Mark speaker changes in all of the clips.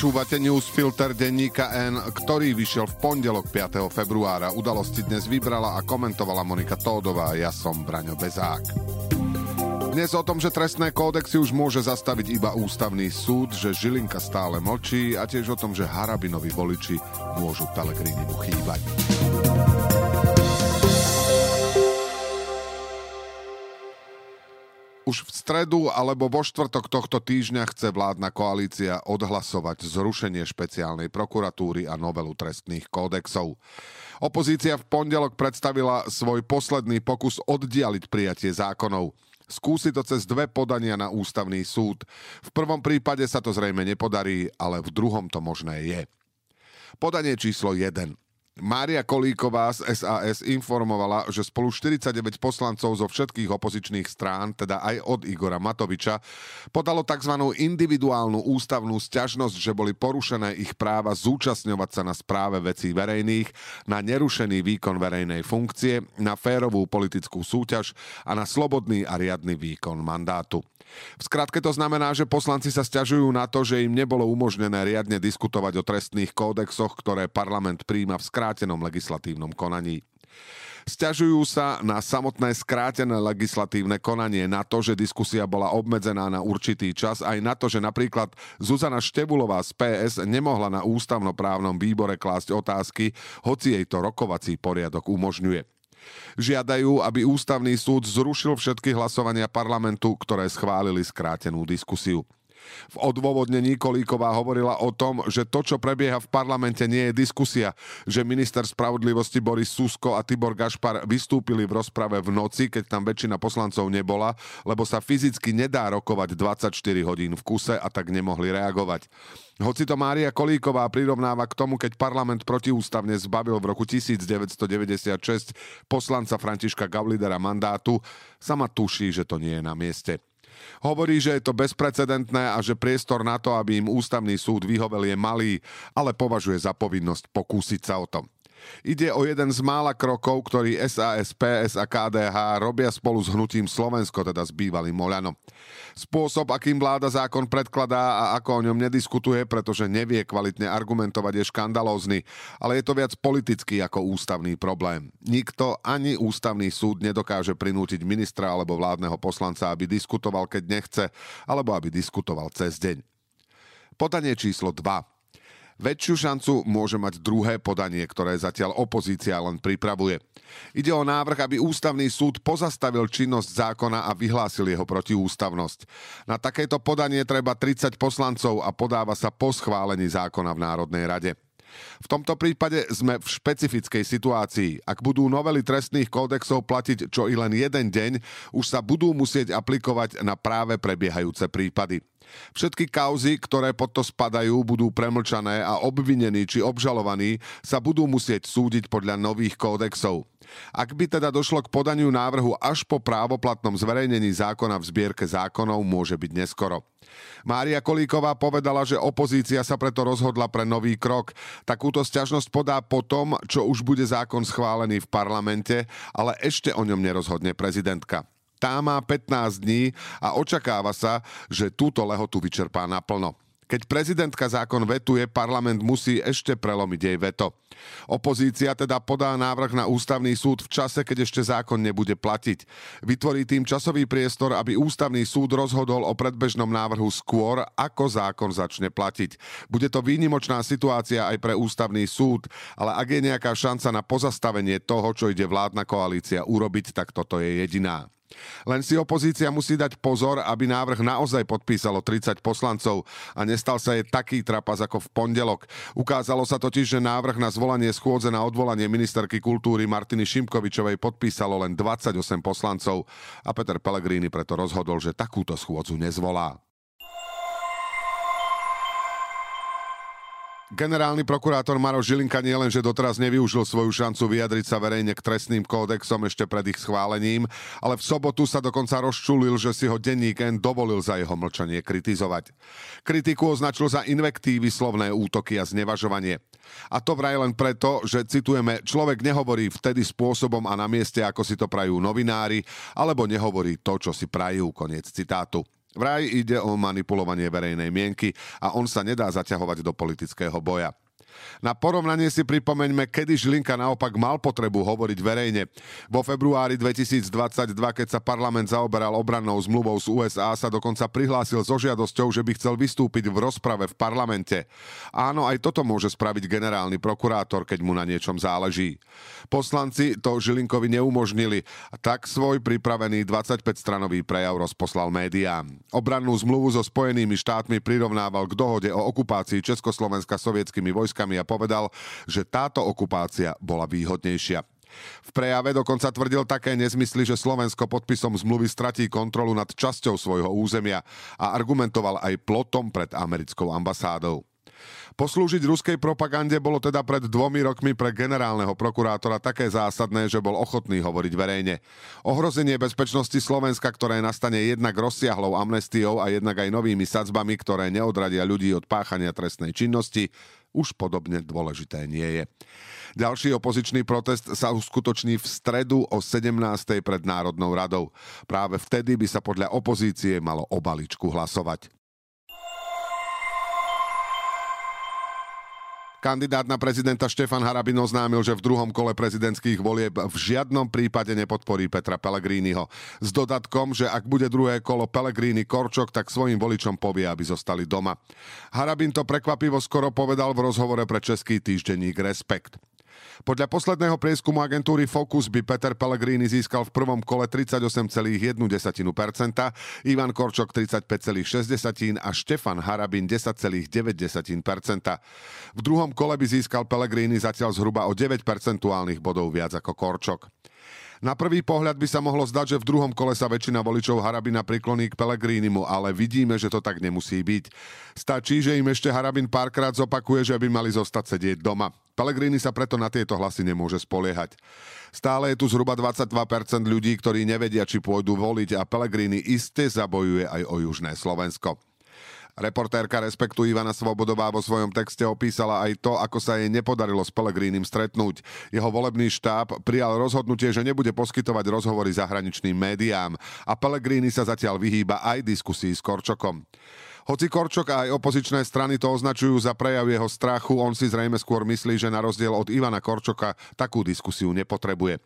Speaker 1: Počúvate newsfilter denníka N, ktorý vyšiel v pondelok 5. februára. Udalosti dnes vybrala a komentovala Monika Tódová, ja som Braňo Bezák. Dnes o tom, že trestné kódexy už môže zastaviť iba ústavný súd, že Žilinka stále mlčí a tiež o tom, že Harabinovi voliči môžu Pelegrini mu chýbať. Už v stredu alebo vo štvrtok tohto týždňa chce vládna koalícia odhlasovať zrušenie špeciálnej prokuratúry a novelu trestných kódexov. Opozícia v pondelok predstavila svoj posledný pokus oddialiť prijatie zákonov. Skúsi to cez dve podania na ústavný súd. V prvom prípade sa to zrejme nepodarí, ale v druhom to možné je. Podanie číslo 1. Mária Kolíková z SAS informovala, že spolu 49 poslancov zo všetkých opozičných strán, teda aj od Igora Matoviča, podalo tzv. individuálnu ústavnú sťažnosť, že boli porušené ich práva zúčastňovať sa na správe vecí verejných, na nerušený výkon verejnej funkcie, na férovú politickú súťaž a na slobodný a riadny výkon mandátu. V skratke to znamená, že poslanci sa stiažujú na to, že im nebolo umožnené riadne diskutovať o trestných kódexoch, ktoré parlament príjma v skrátenom legislatívnom konaní. Sťažujú sa na samotné skrátené legislatívne konanie, na to, že diskusia bola obmedzená na určitý čas, aj na to, že napríklad Zuzana Števulová z PS nemohla na ústavnoprávnom výbore klásť otázky, hoci jej to rokovací poriadok umožňuje. Žiadajú, aby ústavný súd zrušil všetky hlasovania parlamentu, ktoré schválili skrátenú diskusiu. V odôvodnení Kolíková hovorila o tom, že to, čo prebieha v parlamente, nie je diskusia, že minister spravodlivosti Boris Susko a Tibor Gašpar vystúpili v rozprave v noci, keď tam väčšina poslancov nebola, lebo sa fyzicky nedá rokovať 24 hodín v kuse a tak nemohli reagovať. Hoci to Mária Kolíková prirovnáva k tomu, keď parlament protiústavne zbavil v roku 1996 poslanca Františka Gavlidera mandátu, sama tuší, že to nie je na mieste. Hovorí, že je to bezprecedentné a že priestor na to, aby im ústavný súd vyhovel je malý, ale považuje za povinnosť pokúsiť sa o to. Ide o jeden z mála krokov, ktorý SAS, PS a KDH robia spolu s hnutím Slovensko, teda s bývalým Moľanom. Spôsob, akým vláda zákon predkladá a ako o ňom nediskutuje, pretože nevie kvalitne argumentovať, je škandalózny, ale je to viac politický ako ústavný problém. Nikto, ani ústavný súd nedokáže prinútiť ministra alebo vládneho poslanca, aby diskutoval, keď nechce, alebo aby diskutoval cez deň. Podanie číslo 2. Väčšiu šancu môže mať druhé podanie, ktoré zatiaľ opozícia len pripravuje. Ide o návrh, aby ústavný súd pozastavil činnosť zákona a vyhlásil jeho protiústavnosť. Na takéto podanie treba 30 poslancov a podáva sa po schválení zákona v Národnej rade. V tomto prípade sme v špecifickej situácii. Ak budú novely trestných kódexov platiť čo i len jeden deň, už sa budú musieť aplikovať na práve prebiehajúce prípady. Všetky kauzy, ktoré pod to spadajú, budú premlčané a obvinení či obžalovaní sa budú musieť súdiť podľa nových kódexov. Ak by teda došlo k podaniu návrhu až po právoplatnom zverejnení zákona v zbierke zákonov, môže byť neskoro. Mária Kolíková povedala, že opozícia sa preto rozhodla pre nový krok. Takúto sťažnosť podá potom, čo už bude zákon schválený v parlamente, ale ešte o ňom nerozhodne prezidentka. Tá má 15 dní a očakáva sa, že túto lehotu vyčerpá naplno. Keď prezidentka zákon vetuje, parlament musí ešte prelomiť jej veto. Opozícia teda podá návrh na ústavný súd v čase, keď ešte zákon nebude platiť. Vytvorí tým časový priestor, aby ústavný súd rozhodol o predbežnom návrhu skôr, ako zákon začne platiť. Bude to výnimočná situácia aj pre ústavný súd, ale ak je nejaká šanca na pozastavenie toho, čo ide vládna koalícia urobiť, tak toto je jediná. Len si opozícia musí dať pozor, aby návrh naozaj podpísalo 30 poslancov a nestal sa jej taký trapas ako v pondelok. Ukázalo sa totiž, že návrh na zvolanie schôdze na odvolanie ministerky kultúry Martiny Šimkovičovej podpísalo len 28 poslancov a Peter Pellegrini preto rozhodol, že takúto schôdzu nezvolá. Generálny prokurátor Maro Žilinka nielenže doteraz nevyužil svoju šancu vyjadriť sa verejne k trestným kódexom ešte pred ich schválením, ale v sobotu sa dokonca rozčulil, že si ho denník N dovolil za jeho mlčanie kritizovať. Kritiku označil za invektívy, slovné útoky a znevažovanie. A to vraj len preto, že citujeme, človek nehovorí vtedy spôsobom a na mieste, ako si to prajú novinári, alebo nehovorí to, čo si prajú, koniec citátu. Vraj ide o manipulovanie verejnej mienky a on sa nedá zaťahovať do politického boja. Na porovnanie si pripomeňme, kedy Žilinka naopak mal potrebu hovoriť verejne. Vo februári 2022, keď sa parlament zaoberal obrannou zmluvou z USA, sa dokonca prihlásil so žiadosťou, že by chcel vystúpiť v rozprave v parlamente. Áno, aj toto môže spraviť generálny prokurátor, keď mu na niečom záleží. Poslanci to Žilinkovi neumožnili, tak svoj pripravený 25-stranový prejav rozposlal médiám. Obrannú zmluvu so Spojenými štátmi prirovnával k dohode o okupácii Československa sovietskými vojskami vojskami a povedal, že táto okupácia bola výhodnejšia. V prejave dokonca tvrdil také nezmysly, že Slovensko podpisom zmluvy stratí kontrolu nad časťou svojho územia a argumentoval aj plotom pred americkou ambasádou. Poslúžiť ruskej propagande bolo teda pred dvomi rokmi pre generálneho prokurátora také zásadné, že bol ochotný hovoriť verejne. Ohrozenie bezpečnosti Slovenska, ktoré nastane jednak rozsiahlou amnestiou a jednak aj novými sadzbami, ktoré neodradia ľudí od páchania trestnej činnosti, už podobne dôležité nie je. Ďalší opozičný protest sa uskutoční v stredu o 17. pred Národnou radou. Práve vtedy by sa podľa opozície malo o balíčku hlasovať. Kandidát na prezidenta Štefan Harabin oznámil, že v druhom kole prezidentských volieb v žiadnom prípade nepodporí Petra Pellegriniho. S dodatkom, že ak bude druhé kolo Pellegrini Korčok, tak svojim voličom povie, aby zostali doma. Harabin to prekvapivo skoro povedal v rozhovore pre český týždenník Respekt. Podľa posledného prieskumu agentúry Focus by Peter Pellegrini získal v prvom kole 38,1%, Ivan Korčok 35,6% a Štefan Harabin 10,9%. V druhom kole by získal Pellegrini zatiaľ zhruba o 9 percentuálnych bodov viac ako Korčok. Na prvý pohľad by sa mohlo zdať, že v druhom kole sa väčšina voličov Harabina prikloní k Pelegrínimu, ale vidíme, že to tak nemusí byť. Stačí, že im ešte Harabin párkrát zopakuje, že by mali zostať sedieť doma. Pelegrini sa preto na tieto hlasy nemôže spoliehať. Stále je tu zhruba 22% ľudí, ktorí nevedia, či pôjdu voliť a Pelegrini iste zabojuje aj o južné Slovensko. Reportérka Respektu Ivana Svobodová vo svojom texte opísala aj to, ako sa jej nepodarilo s Pelegrínim stretnúť. Jeho volebný štáb prijal rozhodnutie, že nebude poskytovať rozhovory zahraničným médiám a Pelegríny sa zatiaľ vyhýba aj diskusii s Korčokom. Hoci Korčok a aj opozičné strany to označujú za prejav jeho strachu, on si zrejme skôr myslí, že na rozdiel od Ivana Korčoka takú diskusiu nepotrebuje.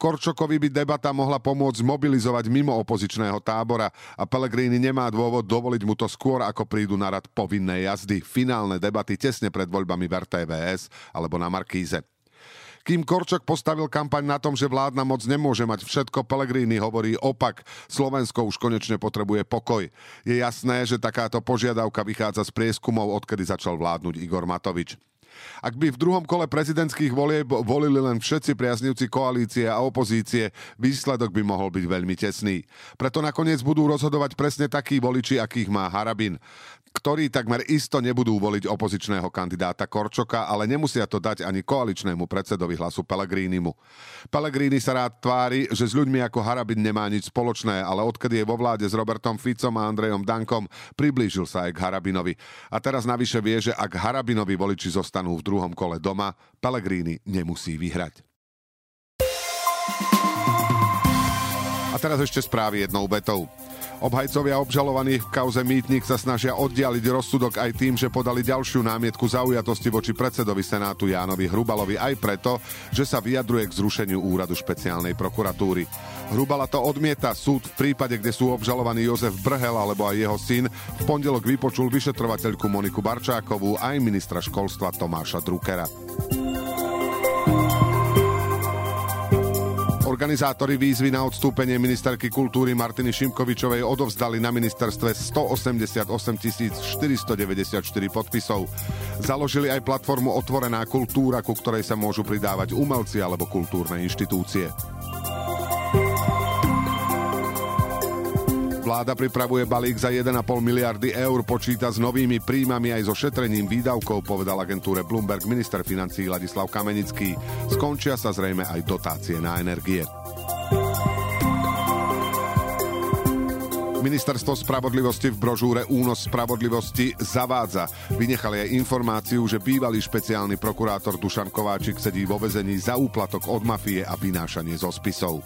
Speaker 1: Korčokovi by debata mohla pomôcť mobilizovať mimo opozičného tábora a Pellegrini nemá dôvod dovoliť mu to skôr, ako prídu na rad povinné jazdy, finálne debaty tesne pred voľbami v RTVS alebo na Markíze. Kým Korčok postavil kampaň na tom, že vládna moc nemôže mať všetko, Pelegrini hovorí opak. Slovensko už konečne potrebuje pokoj. Je jasné, že takáto požiadavka vychádza z prieskumov, odkedy začal vládnuť Igor Matovič. Ak by v druhom kole prezidentských volieb volili len všetci priaznivci koalície a opozície, výsledok by mohol byť veľmi tesný. Preto nakoniec budú rozhodovať presne takí voliči, akých má Harabin ktorí takmer isto nebudú voliť opozičného kandidáta Korčoka, ale nemusia to dať ani koaličnému predsedovi hlasu Pelegrínimu. Pelegríny sa rád tvári, že s ľuďmi ako Harabin nemá nič spoločné, ale odkedy je vo vláde s Robertom Ficom a Andrejom Dankom, priblížil sa aj k Harabinovi. A teraz navyše vie, že ak Harabinovi voliči zostanú v druhom kole doma, Pelegrini nemusí vyhrať. A teraz ešte správy jednou vetou. Obhajcovia obžalovaných v kauze Mýtnik sa snažia oddialiť rozsudok aj tým, že podali ďalšiu námietku zaujatosti voči predsedovi Senátu Jánovi Hrubalovi aj preto, že sa vyjadruje k zrušeniu úradu špeciálnej prokuratúry. Hrubala to odmieta súd v prípade, kde sú obžalovaní Jozef Brhel alebo aj jeho syn. V pondelok vypočul vyšetrovateľku Moniku Barčákovú aj ministra školstva Tomáša Druckera. Organizátori výzvy na odstúpenie ministerky kultúry Martiny Šimkovičovej odovzdali na ministerstve 188 494 podpisov. Založili aj platformu Otvorená kultúra, ku ktorej sa môžu pridávať umelci alebo kultúrne inštitúcie. Vláda pripravuje balík za 1,5 miliardy eur, počíta s novými príjmami aj so šetrením výdavkov, povedal agentúre Bloomberg minister financí Ladislav Kamenický. Skončia sa zrejme aj dotácie na energie. Ministerstvo spravodlivosti v brožúre Únos spravodlivosti zavádza. Vynechali aj informáciu, že bývalý špeciálny prokurátor Dušan Kováčik sedí vo vezení za úplatok od mafie a vynášanie zo spisov.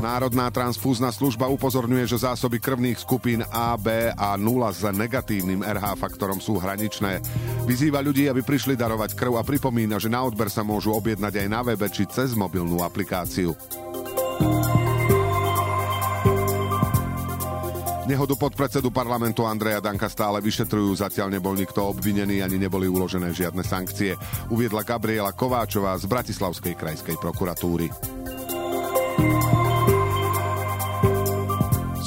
Speaker 1: Národná transfúzna služba upozorňuje, že zásoby krvných skupín A, B a 0 s negatívnym RH faktorom sú hraničné. Vyzýva ľudí, aby prišli darovať krv a pripomína, že na odber sa môžu objednať aj na webe či cez mobilnú aplikáciu. Nehodu podpredsedu parlamentu Andreja Danka stále vyšetrujú, zatiaľ nebol nikto obvinený ani neboli uložené žiadne sankcie, uviedla Gabriela Kováčová z Bratislavskej krajskej prokuratúry.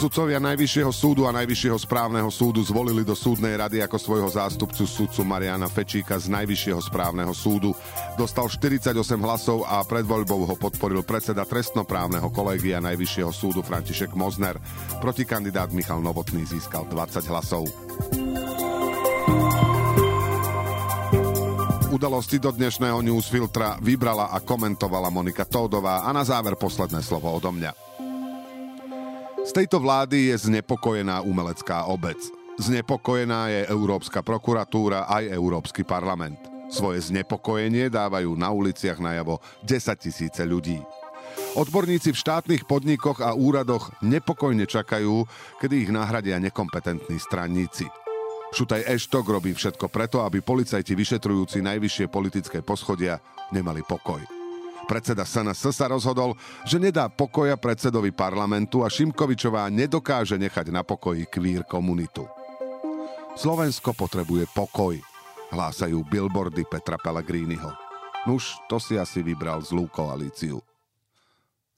Speaker 1: Sudcovia Najvyššieho súdu a Najvyššieho správneho súdu zvolili do súdnej rady ako svojho zástupcu sudcu Mariana Fečíka z Najvyššieho správneho súdu. Dostal 48 hlasov a pred voľbou ho podporil predseda trestnoprávneho kolégia Najvyššieho súdu František Mozner. Protikandidát Michal Novotný získal 20 hlasov. Udalosti do dnešného newsfiltra vybrala a komentovala Monika Tódová a na záver posledné slovo odo mňa. Tejto vlády je znepokojená umelecká obec. Znepokojená je Európska prokuratúra aj Európsky parlament. Svoje znepokojenie dávajú na uliciach najavo 10 tisíce ľudí. Odborníci v štátnych podnikoch a úradoch nepokojne čakajú, kedy ich nahradia nekompetentní stranníci. Šutaj Eštok robí všetko preto, aby policajti vyšetrujúci najvyššie politické poschodia nemali pokoj. Predseda SNS sa rozhodol, že nedá pokoja predsedovi parlamentu a Šimkovičová nedokáže nechať na pokoji kvír komunitu. Slovensko potrebuje pokoj, hlásajú billboardy Petra Pellegriniho. Nuž, to si asi vybral zlú koalíciu.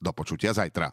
Speaker 1: Do počutia zajtra.